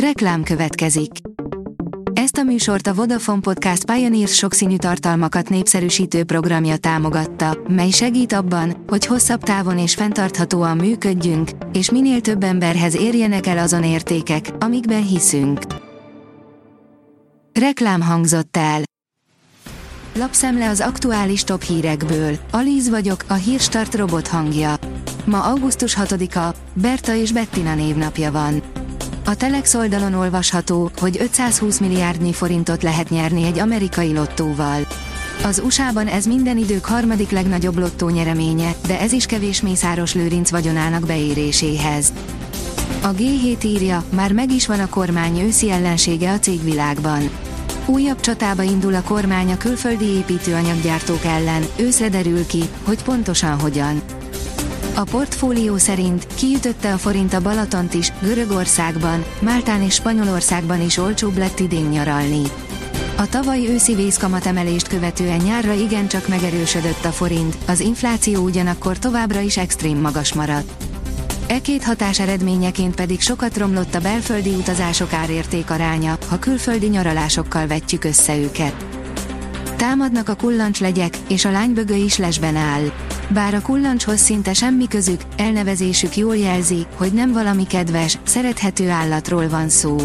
Reklám következik. Ezt a műsort a Vodafone Podcast Pioneers sokszínű tartalmakat népszerűsítő programja támogatta, mely segít abban, hogy hosszabb távon és fenntarthatóan működjünk, és minél több emberhez érjenek el azon értékek, amikben hiszünk. Reklám hangzott el. Lapszemle az aktuális top hírekből. Alíz vagyok, a hírstart robot hangja. Ma augusztus 6-a, Berta és Bettina névnapja van. A Telex oldalon olvasható, hogy 520 milliárdnyi forintot lehet nyerni egy amerikai lottóval. Az USA-ban ez minden idők harmadik legnagyobb lottó nyereménye, de ez is kevés Mészáros Lőrinc vagyonának beéréséhez. A G7 írja, már meg is van a kormány őszi ellensége a cégvilágban. Újabb csatába indul a kormány a külföldi építőanyaggyártók ellen, őszre derül ki, hogy pontosan hogyan. A portfólió szerint kiütötte a forint a Balatont is, Görögországban, Máltán és Spanyolországban is olcsóbb lett idén nyaralni. A tavaly őszi vészkamat emelést követően nyárra igencsak megerősödött a forint, az infláció ugyanakkor továbbra is extrém magas maradt. E két hatás eredményeként pedig sokat romlott a belföldi utazások árérték aránya, ha külföldi nyaralásokkal vetjük össze őket. Támadnak a kullancslegyek, és a lánybögö is lesben áll. Bár a kullancshoz szinte semmi közük, elnevezésük jól jelzi, hogy nem valami kedves, szerethető állatról van szó.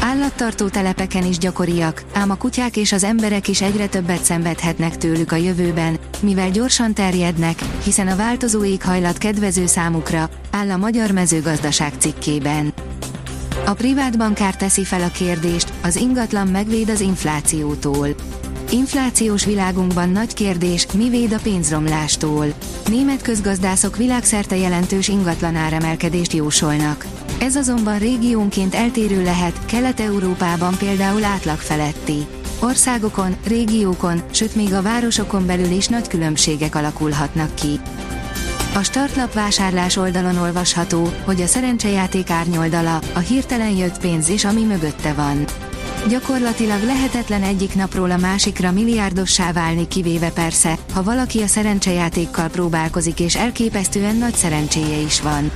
Állattartó telepeken is gyakoriak, ám a kutyák és az emberek is egyre többet szenvedhetnek tőlük a jövőben, mivel gyorsan terjednek, hiszen a változó éghajlat kedvező számukra, áll a Magyar Mezőgazdaság cikkében. A privát bankár teszi fel a kérdést, az ingatlan megvéd az inflációtól. Inflációs világunkban nagy kérdés, mi véd a pénzromlástól. Német közgazdászok világszerte jelentős ingatlan áremelkedést jósolnak. Ez azonban régiónként eltérő lehet, Kelet-Európában például átlag feletti. Országokon, régiókon, sőt még a városokon belül is nagy különbségek alakulhatnak ki. A startlap vásárlás oldalon olvasható, hogy a szerencsejáték árnyoldala, a hirtelen jött pénz és ami mögötte van. Gyakorlatilag lehetetlen egyik napról a másikra milliárdossá válni kivéve persze, ha valaki a szerencsejátékkal próbálkozik és elképesztően nagy szerencséje is van.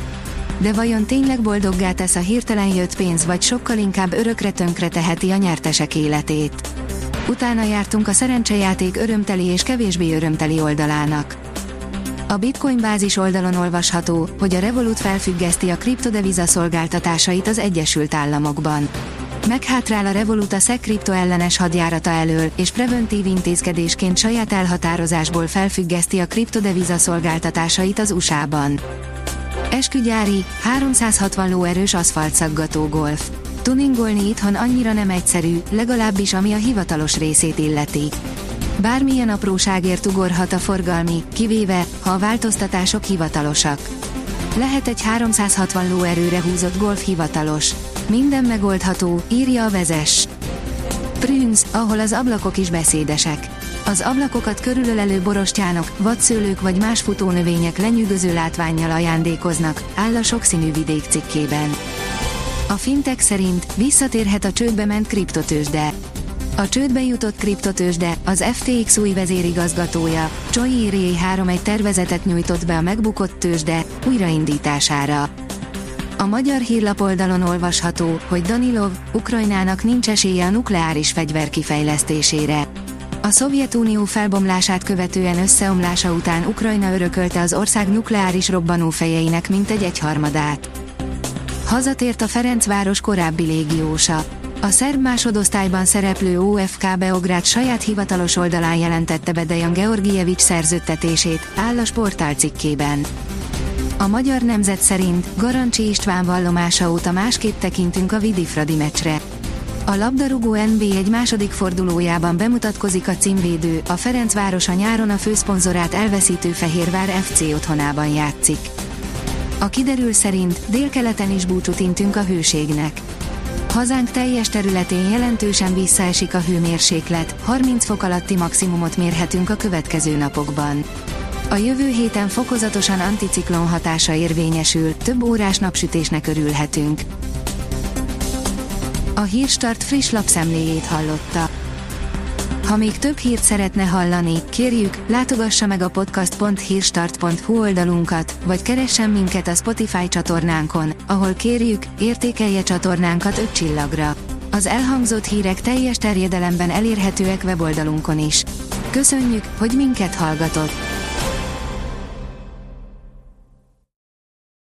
De vajon tényleg boldoggá tesz a hirtelen jött pénz vagy sokkal inkább örökre tönkre teheti a nyertesek életét? Utána jártunk a szerencsejáték örömteli és kevésbé örömteli oldalának. A Bitcoin bázis oldalon olvasható, hogy a Revolut felfüggeszti a kriptodeviza szolgáltatásait az Egyesült Államokban. Meghátrál a Revolut a SZEK ellenes hadjárata elől, és preventív intézkedésként saját elhatározásból felfüggeszti a kriptodeviza szolgáltatásait az USA-ban. Eskügyári, 360 lóerős aszfaltszaggató golf. Tuningolni itthon annyira nem egyszerű, legalábbis ami a hivatalos részét illeti. Bármilyen apróságért ugorhat a forgalmi, kivéve, ha a változtatások hivatalosak. Lehet egy 360 lóerőre húzott golf hivatalos. Minden megoldható, írja a vezes. Prünz, ahol az ablakok is beszédesek. Az ablakokat körülölelő borostyánok, vadszőlők vagy más futónövények lenyűgöző látványjal ajándékoznak, áll a sokszínű vidék cikkében. A fintek szerint visszatérhet a csődbe ment kriptotősde. A csődbe jutott kriptotősde, az FTX új vezérigazgatója, Choi Rie 3 egy tervezetet nyújtott be a megbukott tősde újraindítására. A magyar hírlap oldalon olvasható, hogy Danilov, Ukrajnának nincs esélye a nukleáris fegyver kifejlesztésére. A Szovjetunió felbomlását követően összeomlása után Ukrajna örökölte az ország nukleáris robbanófejeinek mintegy egyharmadát. Hazatért a Ferencváros korábbi légiósa. A szerb másodosztályban szereplő OFK Beograd saját hivatalos oldalán jelentette be Dejan Georgievics szerződtetését, áll a sportál cikkében. A magyar nemzet szerint Garancsi István vallomása óta másképp tekintünk a Vidifradi meccsre. A labdarúgó NB egy második fordulójában bemutatkozik a címvédő, a Ferencváros a nyáron a főszponzorát elveszítő Fehérvár FC otthonában játszik. A kiderül szerint délkeleten is búcsút intünk a hőségnek. Hazánk teljes területén jelentősen visszaesik a hőmérséklet, 30 fok alatti maximumot mérhetünk a következő napokban. A jövő héten fokozatosan anticiklon hatása érvényesül, több órás napsütésnek örülhetünk. A Hírstart friss lapszemléjét hallotta. Ha még több hírt szeretne hallani, kérjük, látogassa meg a podcast.hírstart.hu oldalunkat, vagy keressen minket a Spotify csatornánkon, ahol kérjük, értékelje csatornánkat 5 csillagra. Az elhangzott hírek teljes terjedelemben elérhetőek weboldalunkon is. Köszönjük, hogy minket hallgatott!